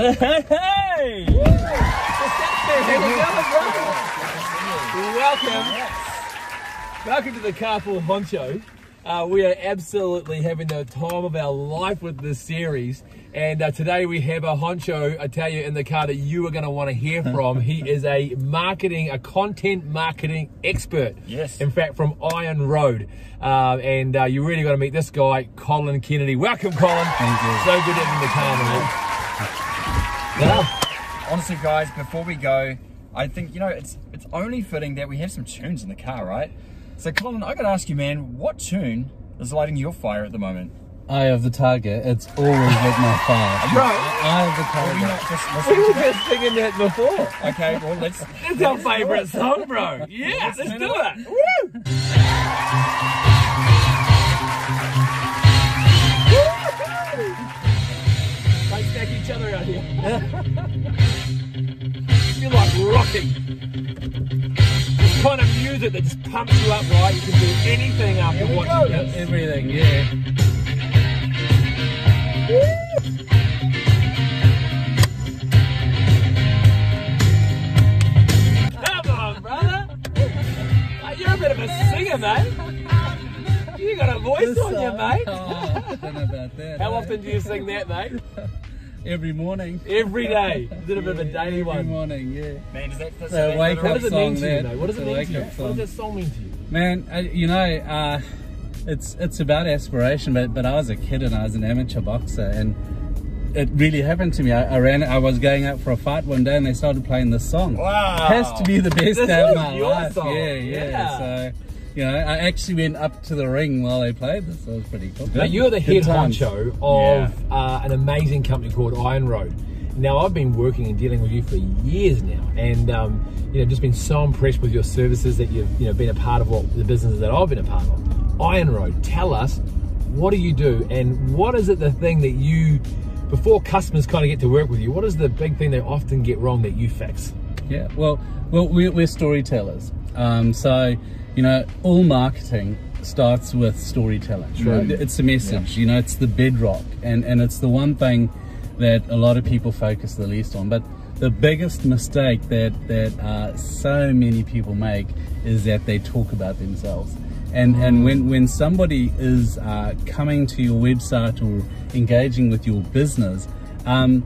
Hey! Welcome. Welcome to the Carpool Honcho. Uh, we are absolutely having the time of our life with this series. And uh, today we have a honcho, I tell you, in the car that you are going to want to hear from. he is a marketing, a content marketing expert. Yes. In fact, from Iron Road. Uh, and uh, you really got to meet this guy, Colin Kennedy. Welcome, Colin. Thank you. So good in the car, man. Honestly, guys, before we go, I think you know it's it's only fitting that we have some tunes in the car, right? So, Colin, I got to ask you, man, what tune is lighting your fire at the moment? Eye of the Tiger. It's always lit my fire. Bro, Eye of the Are we Tiger. not just we listening were to just singing that before. Okay, well let's. It's our favourite song, bro. Yeah, let's, turn do it it. Woo! Each other out here. Feel like rocking. This kind of music that just pumps you up, right? You can do anything after watching go. this. Everything, yeah. Come on, brother. You're a bit of a singer, mate. You got a voice on you, mate. Oh, I don't know about that. How eh? often do you sing that, mate? Every morning. Every day. Did a bit of a daily Every one. morning, yeah. Man, is that that's So that wake What up does it song mean to you, that. mate? What does it mean to you? wake-up What does that song mean to you? Man, uh, you know, uh, it's it's about aspiration. But but I was a kid and I was an amateur boxer, and it really happened to me. I, I ran. I was going out for a fight one day, and they started playing this song. Wow. Has to be the best This day of my your life. song. Yeah, yeah, Yeah. So. You know, I actually went up to the ring while they played this. It was pretty cool. Now, you're the Good head times. honcho of uh, an amazing company called Iron Road. Now, I've been working and dealing with you for years now, and um, you know, just been so impressed with your services that you've you know been a part of what the businesses that I've been a part of. Iron Road, tell us what do you do, and what is it the thing that you before customers kind of get to work with you? What is the big thing they often get wrong that you fix? Yeah, well, well, we're, we're storytellers. Um, so, you know, all marketing starts with storytelling. Right? It's a message. You know, it's the bedrock, and and it's the one thing that a lot of people focus the least on. But the biggest mistake that that uh, so many people make is that they talk about themselves. And and when when somebody is uh, coming to your website or engaging with your business. Um,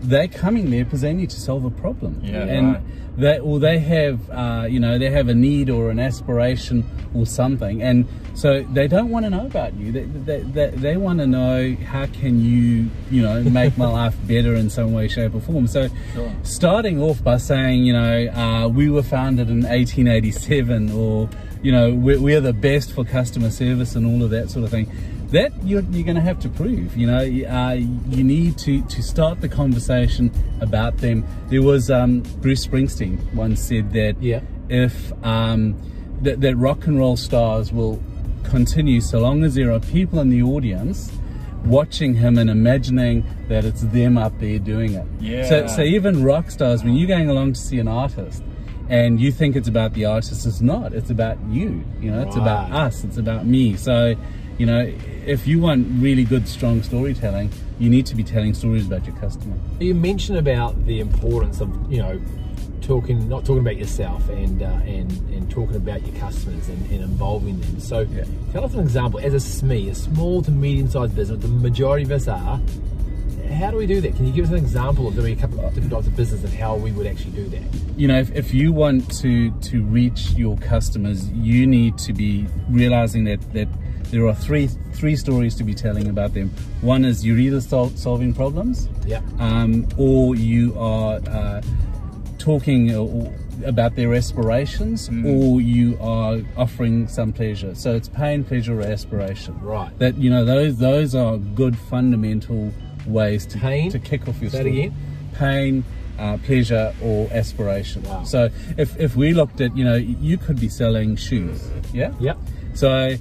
they're coming there because they need to solve a problem. Yeah, and right. they or they have uh, you know they have a need or an aspiration or something, and so they don't want to know about you. They they, they, they want to know how can you you know make my life better in some way, shape, or form. So Sure. starting off by saying you know uh, we were founded in 1887 or you know we're, we're the best for customer service and all of that sort of thing that you're, you're going to have to prove you know uh, you need to to start the conversation about them. There was um, bruce springsteen once said that Yeah. if um, that, that rock and roll stars will continue so long as there are people in the audience watching him and imagining that it's them up there doing it. Yeah. so, so even rock stars when you're going along to see an artist and you think it's about the artist it's not. It's about you you know it's about us it's about me. So you know if you want really good strong storytelling you need to be telling stories about your customer You mentioned about the importance of you know talking, not talking about yourself, and uh, and and talking about your customers and, and involving them. So, Yeah. tell us an example. As a SME, a small to medium-sized business, the majority of us are. How do we do that? Can you give us an example of maybe a couple of different types of business and how we would actually do that? you know if, if you want to to reach your customers you need to be realizing that that there are three three stories to be telling about them one is you're either sol- solving problems Yeah. um, or you are uh, talking uh, about their aspirations or you are offering some pleasure so it's pain pleasure or aspiration Right. that you know those those are good fundamental ways to Pain? to kick off your it story again. pain uh, pleasure or aspiration Wow. so if, if we looked at you know you could be selling shoes yeah Yeah. so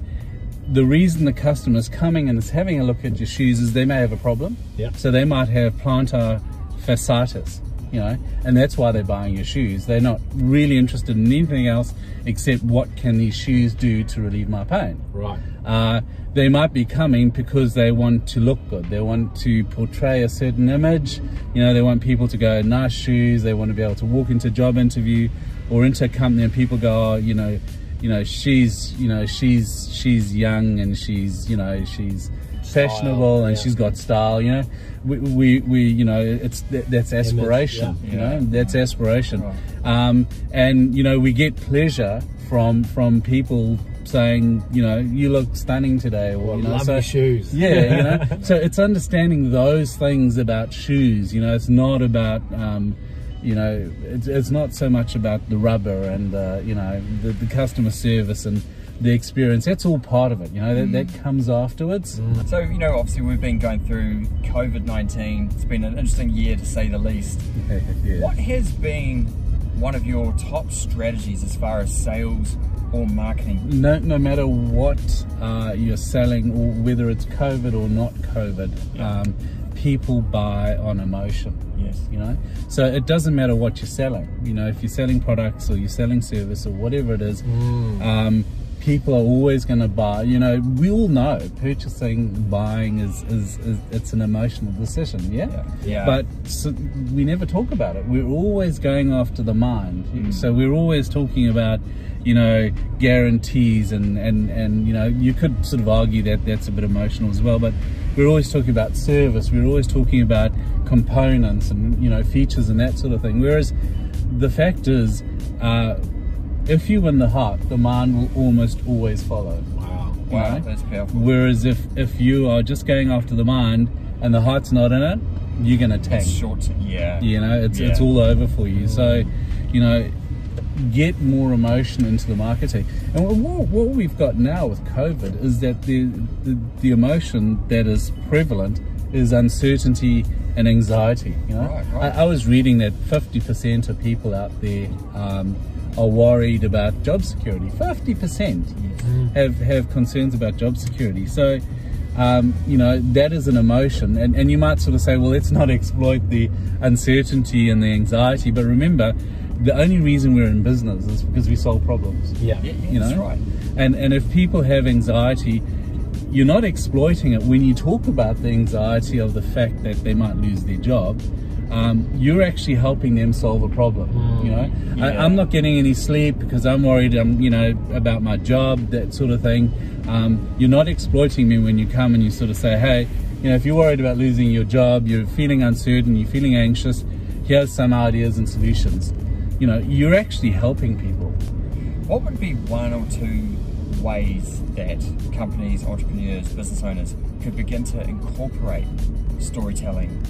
the reason the customer's coming and is having a look at your shoes is they may have a problem Yeah. so they might have plantar fasciitis you know, and that's why they're buying your shoes. They're not really interested in anything else except what can these shoes do to relieve my pain. Right. Uh, they might be coming because they want to look good. They want to portray a certain image. You know, they want people to go nice shoes. They want to be able to walk into a job interview or into a company and people go, oh, you know, you know, she's, you know, she's she's young and she's, you know, she's fashionable and yeah. she's got style. You know, we we, we you know, it's that, that's aspiration. yeah. You know, that's aspiration. Right. Um, and you know, we get pleasure from from people saying, you know, you look stunning today, or Well, you know, love so- your shoes. yeah, you know. So it's understanding those things about shoes. You know, it's not about, um, you know, it's, it's not so much about the rubber and uh, you know the, the customer service and the experience. That's all part of it. You know, that, that comes afterwards. So, you know, obviously we've been going through COVID 19. It's been an interesting year to say the least. yeah. What has been one of your top strategies as far as sales or marketing? No, no matter what uh, you're selling, or whether it's COVID or not COVID, Yeah. um, people buy on emotion. Yes. you know so it doesn't matter what you're selling you know if you're selling products or you're selling service or whatever it is um, people are always going to buy you know we all know purchasing buying is, is, is it's an emotional decision yeah, Yeah. Yeah. but so we never talk about it we're always going after the mind Mm. so we're always talking about you know guarantees and and and you know you could sort of argue that that's a bit emotional as well but we're always talking about service we're always talking about components and you know features and that sort of thing whereas the fact is uh, if you win the heart the mind will almost always follow Wow. Wow, know? that's powerful. whereas if if you are just going after the mind and the heart's not in it you're gonna tank It's short, yeah. you know it's it's all over for you so you know get more emotion into the marketing and what, what we've got now with covid is that the, the the emotion that is prevalent is uncertainty and anxiety you know? Right, right. I, I was reading that 50% of people out there um, are worried about job security. 50% have have concerns about job security. So um, you know that is an emotion. And, and you might sort of say well let's not exploit the uncertainty and the anxiety. But remember the only reason we're in business is because we solve problems. Yeah. Yeah, yeah, you know? that's right. and and if people have anxiety you're not exploiting it. When you talk about the anxiety of the fact that they might lose their job um, you're actually helping them solve a problem you know? I, Yeah. i'm not getting any sleep because i'm worried i'm you know about my job that sort of thing. Um, you're not exploiting me when you come and you sort of say hey you know if you're worried about losing your job you're feeling uncertain you're feeling anxious here's some ideas and solutions you know you're actually helping people What would be one or two ways that companies, entrepreneurs, business owners could begin to incorporate storytelling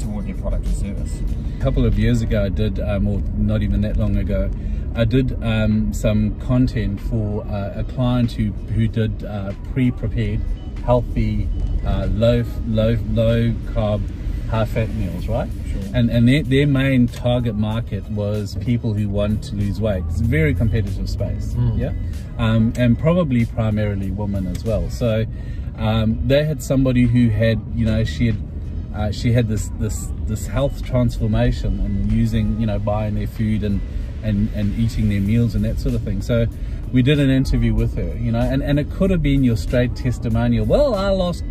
toward their product or service? A couple of years ago, I did, um, or not even that long ago, I did um, some content for uh, a client who who did uh, pre-prepared, healthy, uh, low low low carb, high fat meals, right? And and their, their main target market was people who want to lose weight. It's a very competitive space, yeah, um, and probably primarily women as well. So um, they had somebody who had, you know, she had uh, she had this this this health transformation and using you know buying their food and and and eating their meals and that sort of thing so we did an interview with her you know and and it could have been your straight testimonial well i lost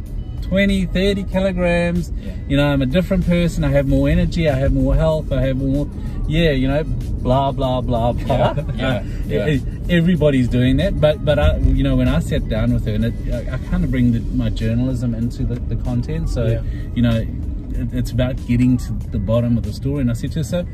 20 30 kilograms. Yeah. you know i'm a different person. I have more energy. I have more health. I have more yeah you know blah blah blah blah. Yeah, yeah, yeah. everybody's doing that. But but I, you know when i sat down with her and it, I, I kind of bring the, my journalism into the, the content. So you know it's about getting to the bottom of the story. And i said to her so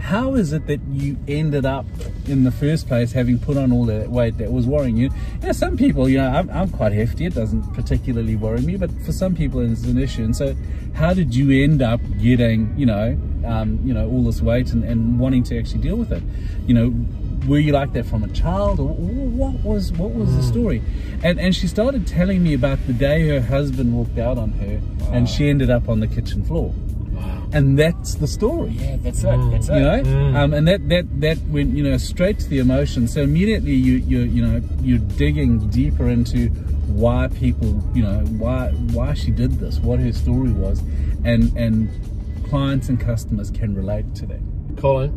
how is it that you ended up in the first place having put on all that weight that was worrying you? Know some people you know i'm, I'm quite hefty. It doesn't particularly worry me. But for some people it's an issue. And so how did you end up getting you know um, you know all this weight and, and wanting to actually deal with it? You know were you like that from a child or what was what was the story and and she started telling me about the day her husband walked out on her and she ended up on the kitchen floor Wow. and that's the story Yeah, that's it. That's it. you know Mm. um, and that that that went you know straight to the emotion so immediately you you you know you're digging deeper into why people you know why why she did this what her story was and and clients and customers can relate to that. Colin,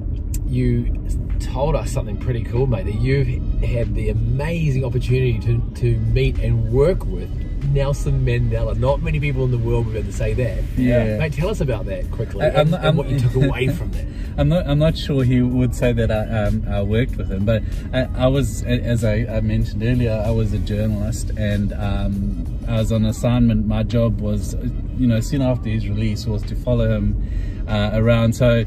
you told us something pretty cool, mate. That you've had the amazing opportunity to, to meet and work with Nelson Mandela. Not many people in the world would be able to say that. Yeah. Mate, tell us about that quickly I- I'm and, not- and what you took away from that. I'm not. I'm not sure he would say that I, um, I worked with him, but I, I was, as I, I mentioned earlier, I was a journalist, and um, I was on assignment. My job was, you know, soon after his release, was to follow him uh, around. So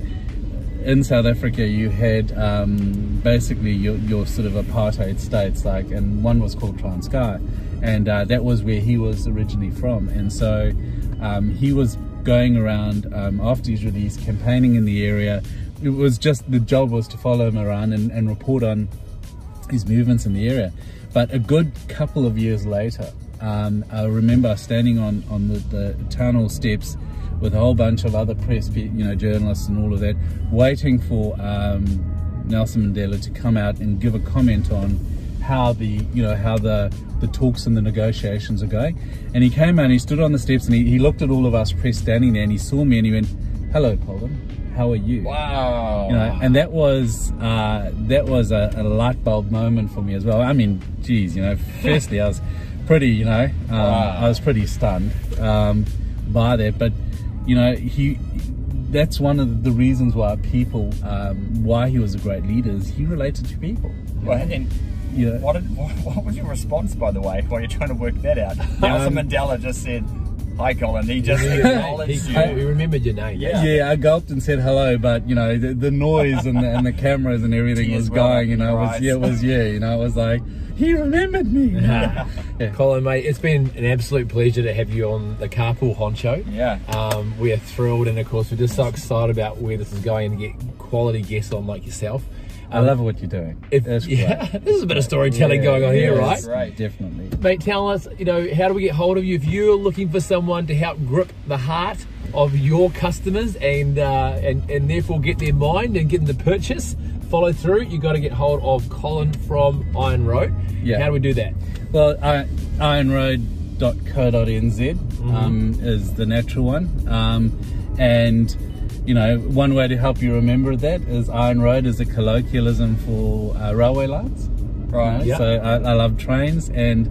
in South Africa, you had um, basically your, your sort of apartheid states, like, and one was called Transkei, and uh, that was where he was originally from, and so um, he was going around um, after his release, campaigning in the area. It was just the job was to follow him around and, and report on his movements in the area. But a good couple of years later, um, I remember standing on, on the, the town hall steps with a whole bunch of other press, you know, journalists and all of that, waiting for um, Nelson Mandela to come out and give a comment on how the, you know, how the, the talks and the negotiations are going. And he came out and he stood on the steps and he, he looked at all of us press standing there and he saw me and he went, hello, Colin, how are you? Wow. you know, and that was uh, that was a, a light bulb moment for me as well. I mean, geez, you know, firstly I was pretty, you know, um, Wow. I was pretty stunned um, by that, but you know, he that's one of the reasons why people, um, why he was a great leader, is he related to people. Well, and Yeah. what, did, what, what was your response, by the way, while you're trying to work that out? Nelson Um, Mandela just said, "Hi, Colin." He just he, acknowledged he, you. he remembered your name. Yeah. Yeah, I gulped and said hello, but you know the, the noise and the, and the cameras and everything Tears was well going. You in know, was yeah, it was yeah. You know, it was like he remembered me. you know? Yeah. Colin, mate, it's been an absolute pleasure to have you on the Carpool Honcho. Yeah. Um, we are thrilled, and of course, we're just so excited about where this is going and get quality guests on like yourself. I love what you're doing. If, That's yeah, great. this is a bit of storytelling Yeah, going on here, right? Right. Definitely. Mate, tell us, you know, how do we get hold of you if you're looking for someone to help grip the heart of your customers and uh, and and therefore get their mind and get them to purchase, follow through. You got to get hold of Colin from Iron Road. Yeah. How do we do that? Well, I, ironroad.co.nz Mm-hmm. um, is the natural one. Um, and, you know, one way to help you remember that is Iron Road is a colloquialism for uh, railway lines. Right. You know, Yeah. So I, I love trains and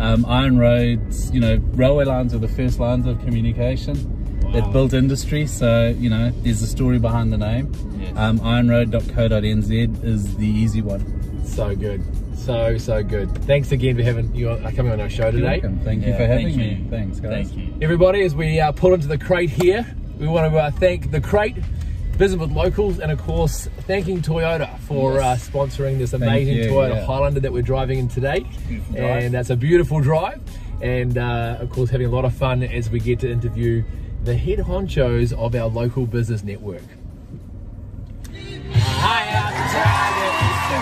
um, Iron Roads, you know, railway lines are the first lines of communication Wow. that built industry. So, you know, there's a story behind the name. Yes. Um, ironroad.co.nz is the easy one. So good, so so good. Thanks again for having you on, uh, coming on our show You're today. welcome. Thank you for having me. Thanks, guys. Thank you. Everybody, as we uh, pull into the crate here, we want to uh, thank the crate, visit with locals, and of course, thanking Toyota for Yes. uh, sponsoring this amazing you, Toyota yeah. Highlander that we're driving in today. And that's a beautiful drive. And uh, of course, having a lot of fun as we get to interview the head honchos of our local business network.